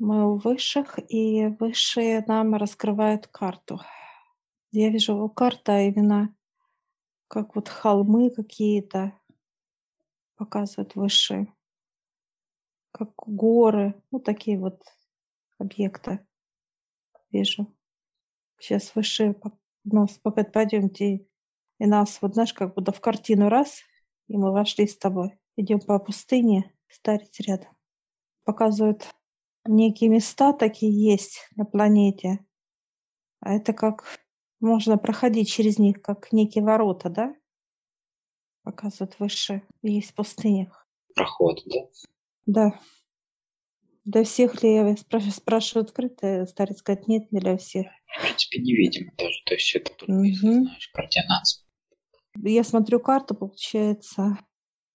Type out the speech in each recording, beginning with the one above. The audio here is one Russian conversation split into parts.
Мы у высших, и высшие нам раскрывают карту. Я вижу карта именно как вот холмы какие-то показывают высшие, как горы, ну такие вот объекты вижу. Сейчас высшие нас пока пойдемте и нас вот знаешь как будто в картину раз и мы вошли с тобой идем по пустыне старец рядом показывают некие места такие есть на планете. А это как можно проходить через них как некие ворота да? Показывают выше есть в пустынях. Проход да. Да. Для всех ли я спрашиваю, спрашиваю открыто старец говорит нет не для всех. В принципе невидимо тоже то есть это только Мгм. если знаешь координацию. Я смотрю карту, получается,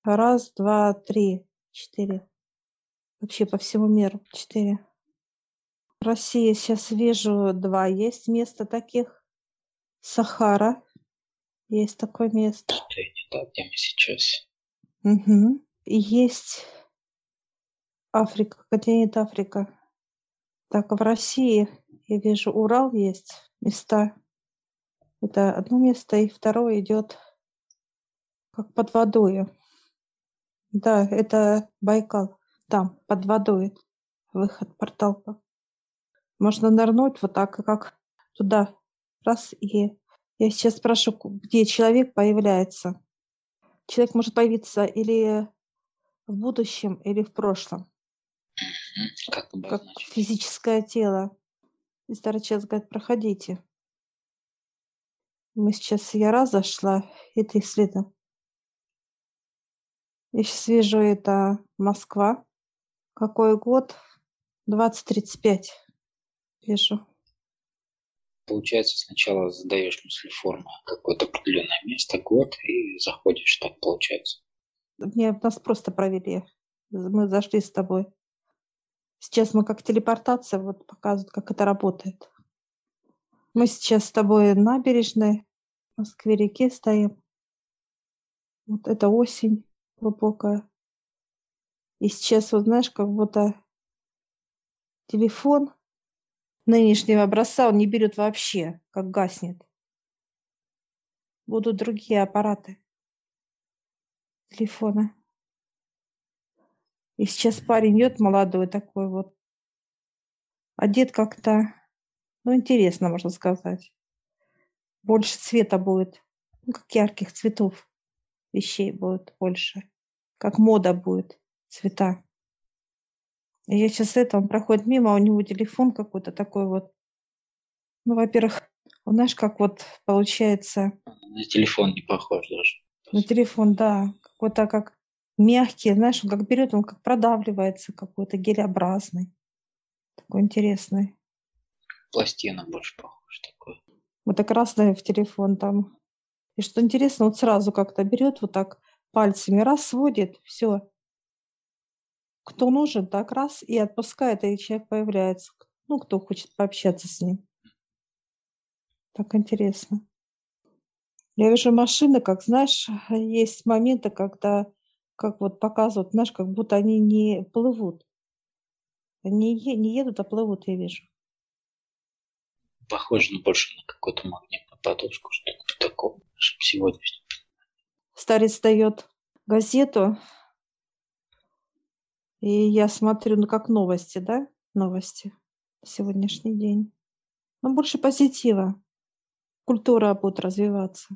раз, два, три, четыре. Вообще по всему миру четыре. Россия сейчас вижу два. Есть место таких. Сахара. Есть такое место. Пустыня, да, где мы сейчас. И есть Африка, континент Африка. Так, в России я вижу Урал есть места. Это одно место, и второе идет как под водой. Да, это Байкал. Там, под водой. Выход, портал. Можно нырнуть вот так, как туда. Раз, и я сейчас спрашиваю, ку- где человек появляется. Человек может появиться или в будущем, или в прошлом. Как как физическое тело. И старый час говорит, проходите. Мы сейчас, я раз зашла, и ты следом. Я сейчас вижу, это Москва. Какой год? 2035. Вижу. получается сначала задаешь мысль форму какое-то определенное место год и заходишь так получается Мне нас просто провели. Мы зашли с тобой. Сейчас мы как телепортация, вот показывают, как это работает. Мы сейчас с тобой на набережной, в Москве-реке стоим. Вот это осень глубокая. И сейчас, вот знаешь, как будто телефон нынешнего образца он не берет вообще, как гаснет. Будут другие аппараты телефона. И сейчас парень идет молодой такой вот, одет как-то, ну, интересно, можно сказать. Больше цвета будет, ну, как ярких цветов вещей будет больше, как мода будет, цвета. И я сейчас это, он проходит мимо, а у него телефон какой-то такой вот. Ну, во-первых, он, знаешь, как вот получается на телефон не похож даже на телефон, да, какой-то как мягкий, знаешь, он как берет, он как продавливается, какой-то гелеобразный, такой интересный. пластина больше похож такой Вот так красное в телефон там. И что интересно, вот сразу как-то берет вот так пальцами, раз сводит, все. Кто нужен, так раз и отпускает, и человек появляется. Ну, кто хочет пообщаться с ним. Так интересно. Я вижу машины, как, знаешь, есть моменты, когда, как вот показывают, знаешь, как будто они не плывут. Они е- не едут, а плывут, я вижу. похоже на больше на какую-то магнитную подушку что-то такое чтобы сегодня Старец дает газету, и я смотрю, ну, как новости, да, новости сегодняшний день. Ну, больше позитива. Культура будет развиваться.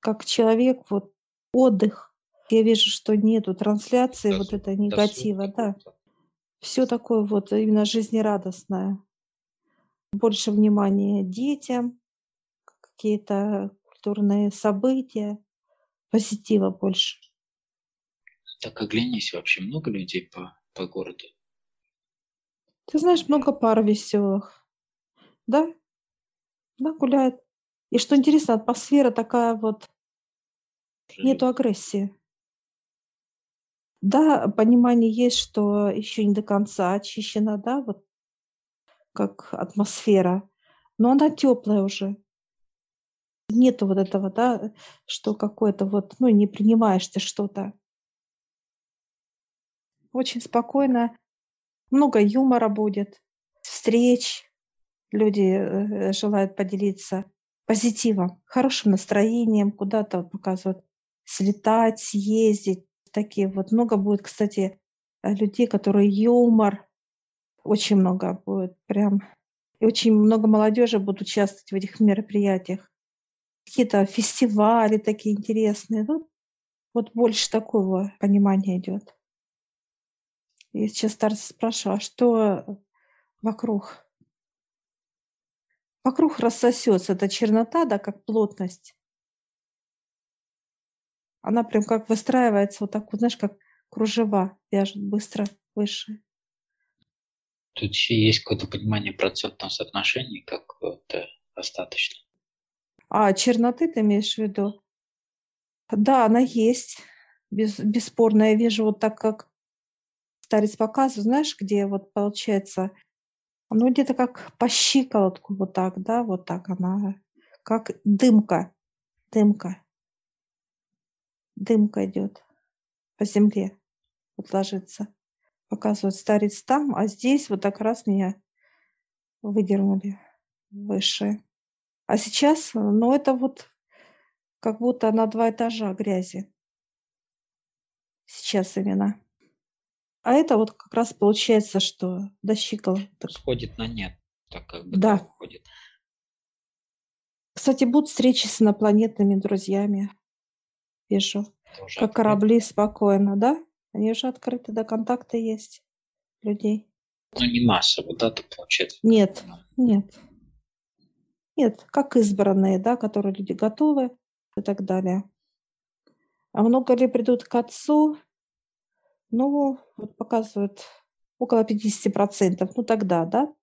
Как человек, вот, отдых. Я вижу, что нету трансляции вот Досуг- это негатива, да. какой-то. Все такое вот именно жизнерадостное. Больше внимания детям, какие-то культурные события, позитива больше. Так оглянись вообще много людей по по городу Ты знаешь, много пар веселых. Да? Да, гуляет. И что интересно, атмосфера такая вот, нету агрессии. Да, понимание есть, что еще не до конца очищена, да, вот как атмосфера, но она теплая уже. Нету вот этого, да, что какое-то вот, ну, не принимаешь ты что-то. Очень спокойно, Много юмора будет, встреч. Люди э, желают поделиться позитивом, хорошим настроением, куда-то показывают слетать, съездить. Такие вот много будет, кстати, э, людей, которые юмор, очень много будет прям. И очень много молодежи будут участвовать в этих мероприятиях. Какие-то фестивали такие интересные. Ну, вот больше такого понимания идет. Я сейчас старца спрашиваю, а что вокруг? Вокруг рассосется эта чернота, да, как плотность. Она прям как выстраивается вот так вот, знаешь, как кружева вяжет быстро выше. Тут еще есть какое-то понимание процентного соотношения, как это достаточно. А черноты ты имеешь в виду? Да, она есть. Без, бесспорно, я вижу вот так, как старец показывает, знаешь, где вот получается, ну где-то как по щиколотку вот так, да, вот так она, как дымка, дымка, дымка идет по земле, вот ложится. Показывает старец там, а здесь вот так раз меня выдернули выше. А сейчас, ну это вот как будто на два этажа грязи. Сейчас именно. А это вот как раз получается, что до щиколоток. Сходит на нет, так как бы Да. уходит. Кстати, будут встречи с инопланетными друзьями. Вижу. Как открыто. корабли спокойно, да? Они уже открыты, да, контакты есть людей. Ну, не массово, да, так получается. Нет, Ну, нет. Нет, как избранные, да, которые люди готовы и так далее. А много ли придут к отцу? Ну, вот показывают около 50%. Ну, тогда, да? то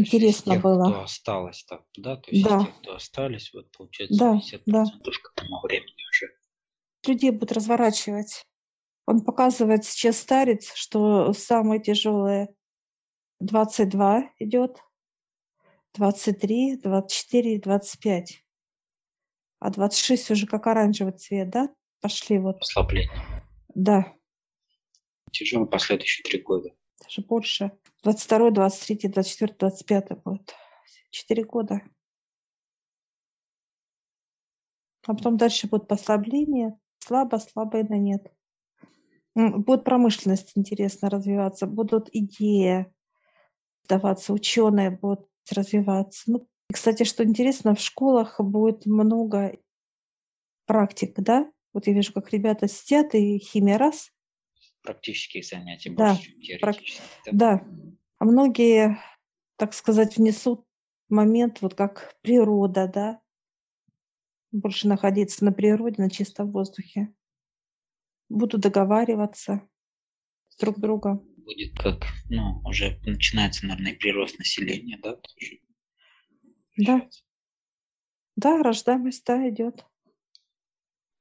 Интересно тех, кто было. осталось так, да, то есть Да. из тех, кто остались, вот получается Да, 50% к тому времени уже. Людей будут разворачивать. Он показывает сейчас старец, что самое тяжелое 22 идет, 23, 24, 25. А 26 уже как оранжевый цвет, да? Пошли вот. Послабление. Да, Тяжело последующие три года. даже больше. 22, 23, 24, 25 будет. Четыре года. А потом дальше будет послабление. Слабо, слабо и на нет. Будет промышленность интересно развиваться, будут идеи даваться, ученые будут развиваться. Ну, и, кстати, что интересно, в школах будет много практик, да? Вот я вижу, как ребята сидят, и химия раз, Практических занятий Да, больше, чем прак- теоретических. Да, а многие, так сказать, внесут момент, вот как природа, да, больше находиться на природе, на чистом воздухе. Буду договариваться с друг другом. Будет как, ну, уже начинается, наверное, прирост населения, да, тоже. Да. Да, рождаемость, да, идет.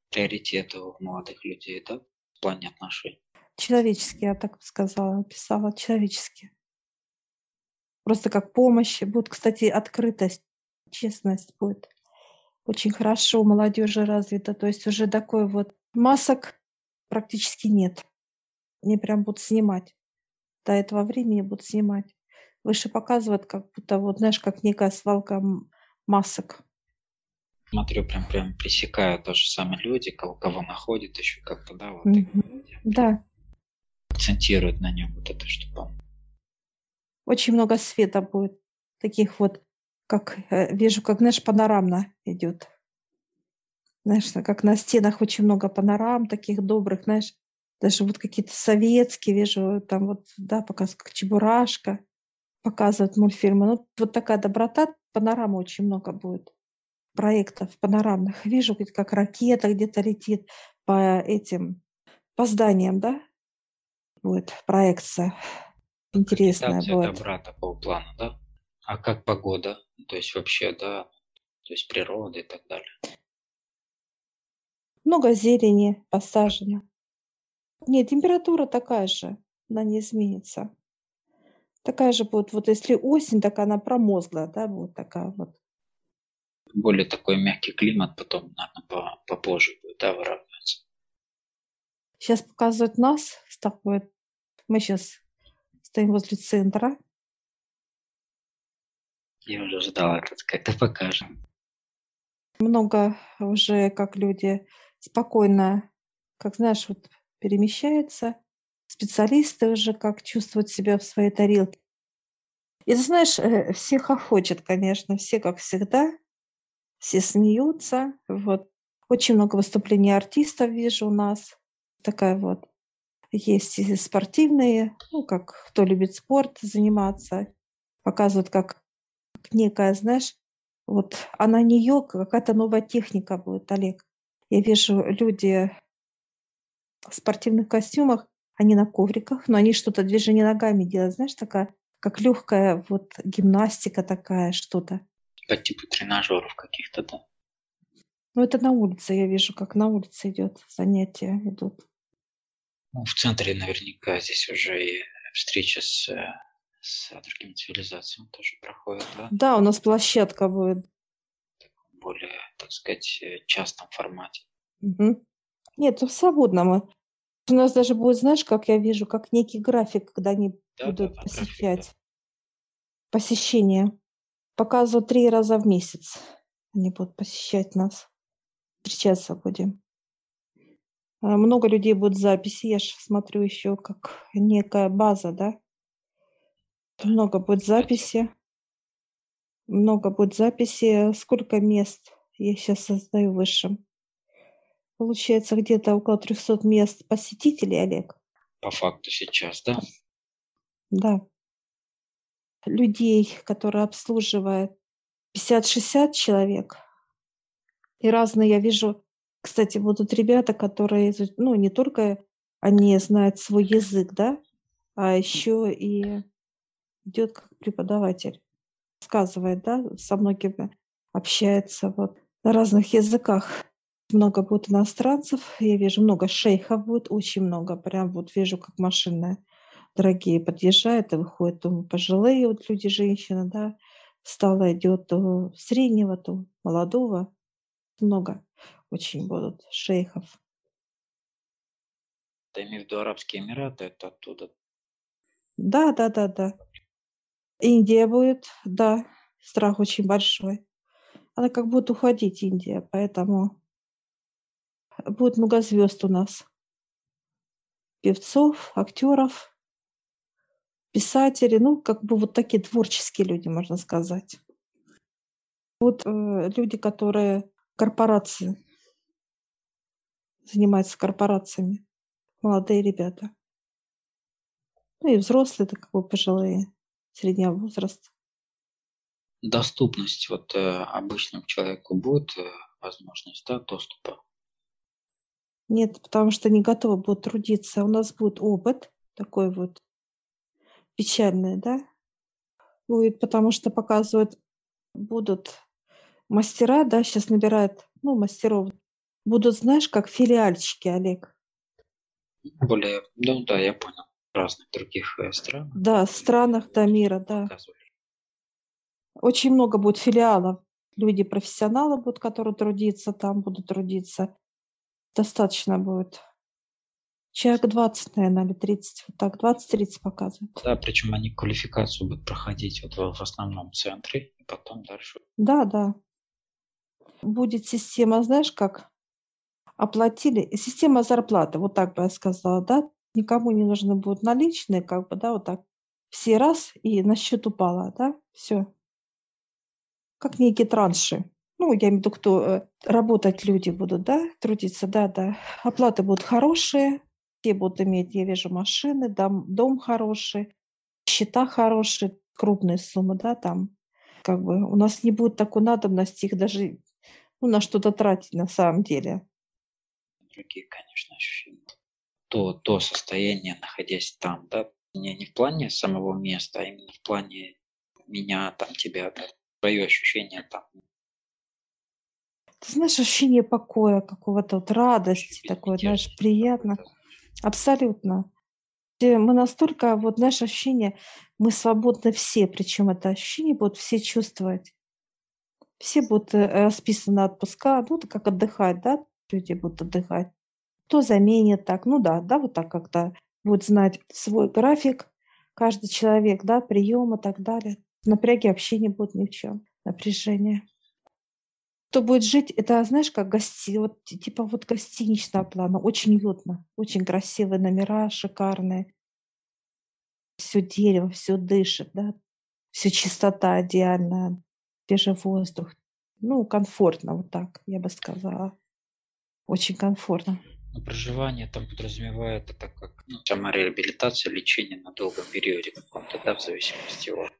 Приоритеты у молодых людей, да, в плане отношений. Человечески, я так сказала, описала, человечески. Просто как помощь. Будет, кстати, открытость, честность будет. Очень хорошо у молодежи развита. То есть уже такой вот масок практически нет. Они прям будут снимать. До этого времени будут снимать. Выше показывают, как будто вот, знаешь, как некая свалка масок. Смотрю, прям прям пресекают тоже самые люди, кого, кого находят еще как-то, да, вот и Да, акцентируют на нем вот это, чтобы он очень много света будет. Таких вот, как э, вижу, как, знаешь, панорамно идет. Знаешь, на- как на стенах очень много панорам таких добрых, знаешь, даже вот какие-то советские, вижу, там вот, да, показывают, как Чебурашка, показывают мультфильмы. Ну, вот такая доброта, панорама очень много будет проектов панорамных. Вижу, как ракета где-то летит по этим, по зданиям, да, будет проекция интересная будет. добра такого плана, да? А как погода? То есть вообще, да, то есть природа и так далее. Много зелени посажено. Нет, температура такая же, она не изменится. Такая же будет, вот если осень, так она промозглая, да, будет такая вот. Более такой мягкий климат потом, наверное, по- попозже будет, да, выравниваться. Сейчас показывают нас с такой, мы сейчас стоим возле центра. Я уже ждал этот, когда покажем. Много уже как люди спокойно, как знаешь, вот перемещаются. Специалисты уже как чувствуют себя в своей тарелке. И ты знаешь, э, все хохочет, конечно, все как всегда, все смеются. Вот. Очень много выступлений артистов вижу у нас. Такая вот. Есть и спортивные, ну, как кто любит спорт заниматься, показывают, как, некая, знаешь, вот, а на нее какая-то новая техника будет, Олег. Я вижу люди в спортивных костюмах, они на ковриках, но они что-то движение ногами делают, знаешь, такая, как легкая вот гимнастика такая, что-то. По типу тренажеров каких-то, да? Ну, это на улице, я вижу, как на улице идет занятия идут. Ну, в центре наверняка здесь уже и встреча с, с другими цивилизациями тоже проходит, да? Да, у нас площадка будет. Более, так сказать, частном формате. Угу. Нет, в свободном. У нас даже будет, знаешь, как я вижу, как некий график, когда они да, будут да, посещать. График, да. Посещение. Показывают три раза в месяц. Они будут посещать нас. Встречаться будем. А, много людей будут записи. Я же смотрю еще как некая база, да? Много будет записи. Много будет записи. Сколько мест я сейчас создаю высшим? Получается, где-то около 300 мест посетителей, Олег. По факту сейчас, да? Да. Людей, которые обслуживают 50-60 человек. И разные, я вижу, кстати, будут ребята, которые, ну, не только они знают свой язык, да, а еще и идет как преподаватель, рассказывает, да, со многими общается вот на разных языках. Много будет иностранцев, я вижу много шейхов будет, очень много, прям вот вижу, как машины дорогие подъезжают и выходят, то пожилые вот люди, женщины, да, стало идет то среднего, то молодого, много очень будут шейхов. Ты имеешь в виду Арабские Эмираты, это оттуда? Да, да, да, да. Индия будет, да, страх очень большой. Она как будет уходить, Индия, поэтому будет много звезд у нас. Певцов, актеров, писателей, ну, как бы вот такие творческие люди, можно сказать. Вот э, люди, которые корпорации занимается корпорациями. Молодые ребята. Ну и взрослые, так как бы пожилые, среднего возраста. Доступность вот э, обычному человеку будет э, возможность да, доступа? Нет, потому что не готовы будут трудиться. У нас будет опыт такой вот печальный, да? Будет, потому что показывают, будут мастера, да, сейчас набирают, ну, мастеров Будут, знаешь, как филиальчики, Олег. Более, ну да, я понял. В разных других э, странах. Да, странах до мира, да. Очень много будет филиалов. Люди профессионалы будут, которые трудиться там, будут трудиться. Достаточно будет. Человек 20, наверное, или 30, вот так, 20-30 показывают. Да, причем они квалификацию будут проходить вот в основном центре, и потом дальше. Да, да. Будет система, знаешь, как оплатили. Система зарплаты, вот так бы я сказала, да, никому не нужны будут наличные, как бы, да, вот так. Все раз и на счет упало, да, все. Как некие транши. Ну, я имею в виду, кто э, работать люди будут, да, трудиться, да, да. Оплаты будут хорошие, все будут иметь, я вижу, машины, дом, дом хороший, счета хорошие, крупные суммы, да, там. Как бы у нас не будет такой надобности их даже ну, на что-то тратить на самом деле другие, конечно, ощущения. То, то состояние, находясь там, да, не, не в плане самого места, а именно в плане меня, там, тебя, да, твое ощущение там. Ты знаешь, ощущение покоя, какого-то вот радости, такое, знаешь, приятно. Абсолютно. Мы настолько, вот наше ощущение, мы свободны все, причем это ощущение будут все чувствовать. Все будут э, расписаны отпуска, ну, как отдыхать, да, люди будут отдыхать. Кто заменит так, ну да, да, вот так как-то будет знать свой график, каждый человек, да, прием и так далее. Напряги вообще не будет ни в чем, напряжение. Кто будет жить, это, знаешь, как гости, вот, типа вот гостиничного плана, очень уютно, очень красивые номера, шикарные. Все дерево, все дышит, да, все чистота идеальная, свежий воздух. Ну, комфортно, вот так, я бы сказала. Очень комфортно. Но проживание там подразумевает это как ну, самореабилитация, лечение на долгом периоде каком-то, да, в зависимости от...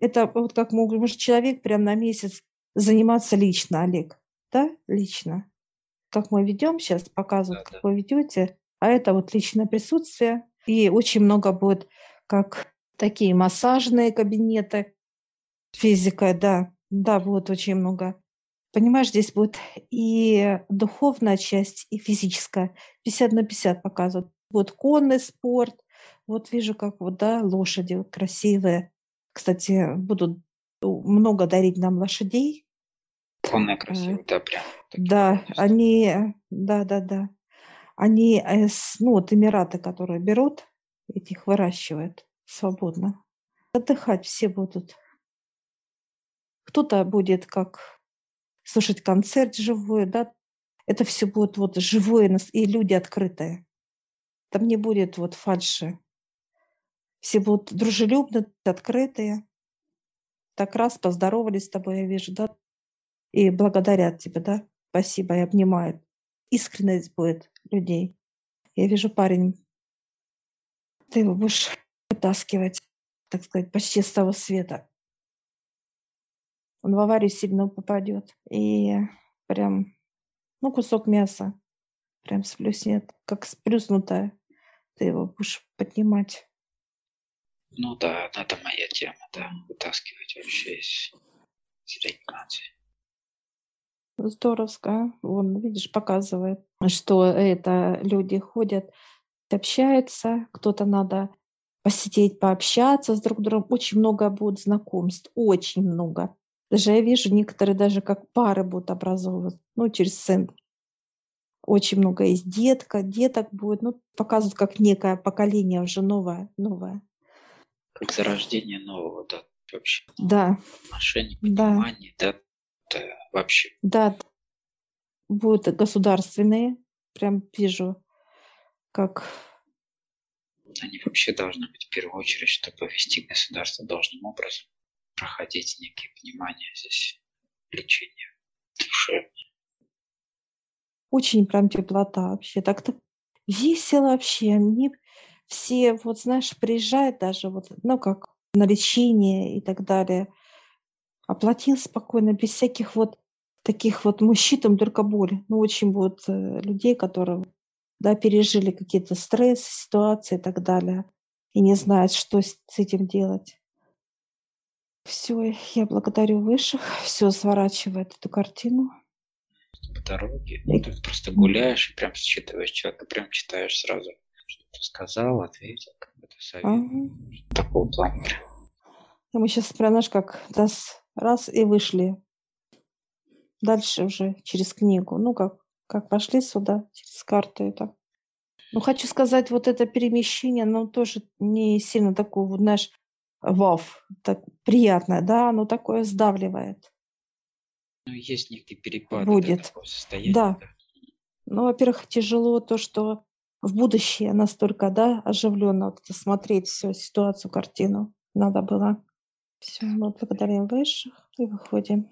Это вот как может человек прям на месяц заниматься лично, Олег, да, лично. Как мы ведем сейчас, показывают, да, как да. вы ведете, а это вот личное присутствие. И очень много будет как такие массажные кабинеты, физика, да, да, будет очень много. Понимаешь, здесь будет и духовная часть, и физическая. 50 на 50 показывают. Вот конный спорт. Вот вижу, как вот, да, лошади красивые. Кстати, будут много дарить нам лошадей. Конные э, красивые, да, прям. Да, они, да, да, да. Они, э, ну, вот Эмираты, которые берут, этих выращивают свободно. Отдыхать все будут. Кто-то будет как слушать концерт живой, да, это все будет вот живое, и люди открытые. Там не будет вот фальши. Все будут дружелюбны, открытые. Так раз поздоровались с тобой, я вижу, да, и благодарят тебя, да, спасибо, и обнимают. Искренность будет людей. Я вижу парень, ты его будешь вытаскивать, так сказать, почти с того света он в аварию сильно попадет. И прям, ну, кусок мяса прям сплюснет, как сплюснутая. Ты его будешь поднимать. Ну да, это моя тема, да, вытаскивать вообще из, из реанимации. Здоровско. Он, видишь, показывает, что это люди ходят, общаются, кто-то надо посидеть, пообщаться с друг другом. Очень много будет знакомств, очень много. Даже я вижу, некоторые даже как пары будут образовываться, ну, через центр. Очень много есть детка, деток будет, ну, показывают как некое поколение уже новое, новое. Как зарождение нового, да, вообще. Да. Отношений, понимания, да, да вообще. Да, будут государственные, прям вижу, как они вообще должны быть в первую очередь, чтобы вести государство должным образом проходить некие понимания здесь лечения душевное. Очень прям теплота вообще. Так-то весело вообще. Они все, вот знаешь, приезжают даже вот, ну как на лечение и так далее. Оплатил спокойно, без всяких вот таких вот мужчин, только боль. Ну, очень вот э, людей, которые да, пережили какие-то стрессы, ситуации и так далее, и не знают, что с этим делать. Все, я благодарю высших, все сворачивает эту картину. По дороге, ну, ты просто гуляешь и прям считываешь человека, прям читаешь сразу, что ты сказал, ответил, как бы ты совет. Ага. Такого плана. И мы сейчас прям, знаешь, как раз, раз и вышли. Дальше уже через книгу. Ну, как, как пошли сюда, через карту это. Ну, хочу сказать, вот это перемещение, ну, тоже не сильно такое, вот, знаешь, вов, так приятное, да, оно такое сдавливает. Ну, есть некий перепад. Будет. Да. да. Ну, во-первых, тяжело то, что в будущее настолько, да, оживленно вот смотреть всю ситуацию, картину надо было. Все, мы благодарим высших и выходим.